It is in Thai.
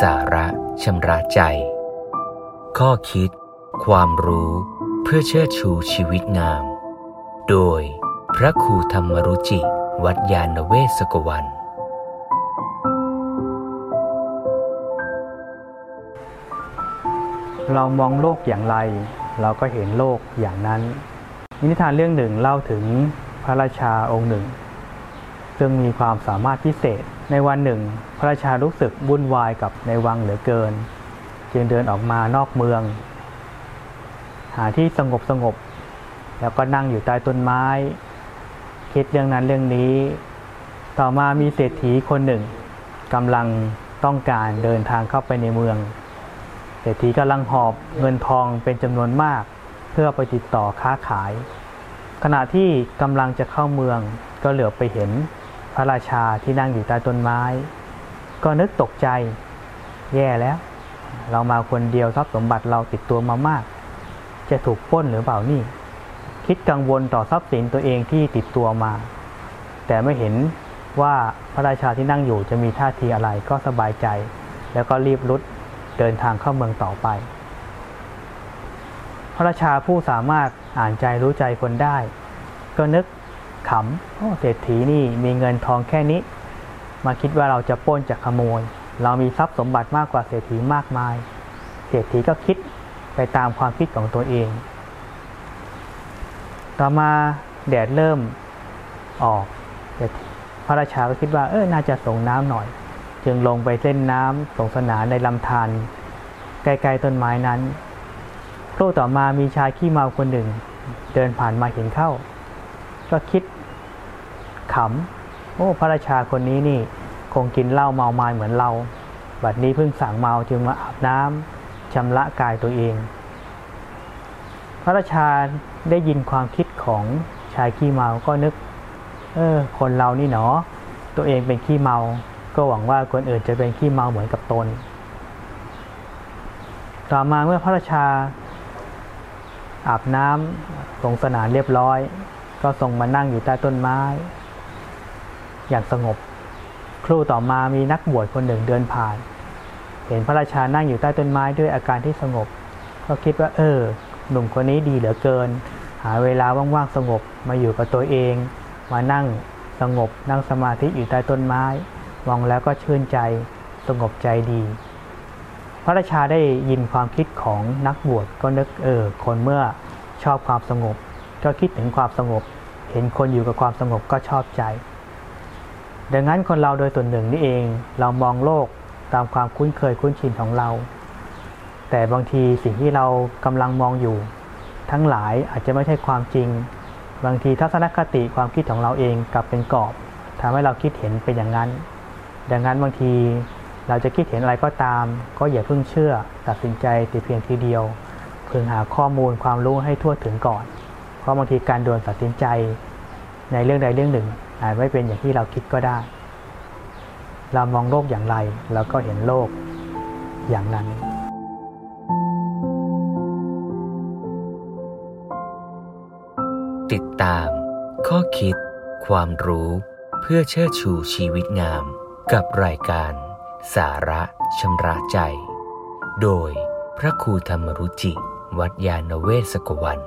สาระชำระใจ ข้อคิด ความรู้เพื่อเชิดชูชีวิตงาม โดยพระครูธรรมรุจิ วัดยาณเวศกวัน เรามองโลกอย่างไร เราก็เห็นโลกอย่างนั้น นิทานเรื่องหนึ่งเล่าถึงพระราชาองค์หนึ่ง ซึ่งมีความสามารถพิเศษ ในวันหนึ่ง พระราชารู้สึกวุ่นวายกับในวังเหลือเกิน จึงเดินออกมานอกเมือง หาที่สงบสงบ แล้วก็นั่งอยู่ใต้ต้นไม้ คิดเรื่องนั้นเรื่องนี้ ต่อมามีเศรษฐีคนหนึ่งกำลังต้องการเดินทางเข้าไปในเมือง เศรษฐีกำลังหอบเงินทองเป็นจำนวนมาก เพื่อไปติดต่อค้าขาย ขณะที่กำลังจะเข้าเมืองก็เหลือไปเห็น พระราชาที่นั่งอยู่ใต้ต้นไม้ ก็นึกตกใจ แย่แล้ว เรามาคนเดียวทรัพย์สมบัติเราติดตัวมามาก จะถูกป้นหรือเปล่านี่ คิดกังวลต่อทรัพย์สินตัวเองที่ติดตัวมา แต่ไม่เห็นว่าพระราชาที่นั่งอยู่จะมีท่าทีอะไรก็สบายใจ แล้วก็รีบรุดเดินทางเข้าเมืองต่อไป พระราชาผู้สามารถอ่านใจรู้ใจคนได้ ก็นึก ขำโอ้เศรษฐีนี่มีเงินทองแค่นี้ มาคิดว่าเราจะป้นจะขโมย เรามีทรัพย์สมบัติมากกว่าเศรษฐีมากมาย เศรษฐีก็คิดไปตามความคิดของตัวเอง ต่อมาแดดเริ่มออกพระราชาก็คิดว่าเออน่าจะส่งน้ำหน่อย จึงลงไปเล่นน้ำสงสนานในลำธารใกล้ๆต้นไม้นั้นครู่ต่อมามีชายขี้เมาคนหนึ่ง เดินผ่านมาเห็นเข้า ก็คิด ขำ โอ้พระราชาคนนี้นี่ คงกินเหล้าเมาไมาเหมือนเรา บัดนี้เพิ่งสั่งเมาจึงมาอาบน้ำชำระกายตัวเอง พระราชาได้ยินความคิดของชายขี้เมาก็นึก เออ คนเรานี่เนาะตัวเองเป็นขี้เมา ก็หวังว่าคนอื่นจะเป็นขี้เมาเหมือนกับตน ต่อมาเมื่อพระราชาอาบน้ำสงสนานเรียบร้อย ก็ส่งมานั่งอยู่ใต้ต้นไม้ อย่างสงบ ครู่ต่อมามีนักบวชคนหนึ่งเดินผ่าน เห็นพระราชานั่งอยู่ใต้ต้นไม้ด้วยอาการที่สงบ ก็คิดว่า เออ หนุ่มคนนี้ดีเหลือเกิน หาเวลาว่างๆสงบมาอยู่กับตัวเอง มานั่งสงบนั่งสมาธิอยู่ใต้ต้นไม้ มองแล้วก็ชื่นใจสงบใจดี พระราชาได้ยินความคิดของนักบวชก็นึกเออ คนเมื่อชอบความสงบ ก็คิดถึงความสงบ เห็นคนอยู่กับความสงบก็ชอบใจ ดังนั้นคนเราโดยส่วนหนึ่งนี่เอง เรามองโลกตามความคุ้นเคยคุ้นชินของเรา แต่บางทีสิ่งที่เรากำลังมองอยู่ ทั้งหลายอาจจะไม่ใช่ความจริง บางทีทัศนคติความคิดของเราเองกลับเป็นกรอบทำให้เราคิดเห็นเป็นอย่างนั้น ดังนั้นบางทีเราจะคิดเห็นอะไรก็ตาม ก็อย่าเพิ่งเชื่อ ตัดสินใจแต่เพียงทีเดียวเพึงหาข้อมูลความรู้ให้ทั่วถึงก่อน เพราะบางทีการด่วนตัดสินใจ ในเรื่องใดเรื่องหนึ่ง อาจไม่เป็นอย่างที่เราคิดก็ได้ เรามองโลกอย่างไรเราก็เห็นโลกอย่างนั้นติดตาม ข้อคิด ความรู้เพื่อเชิดชูชีวิตงาม กับรายการ สาระชำระใจ โดยพระครูธรรมรุจิ วัดยาณเวศกวัน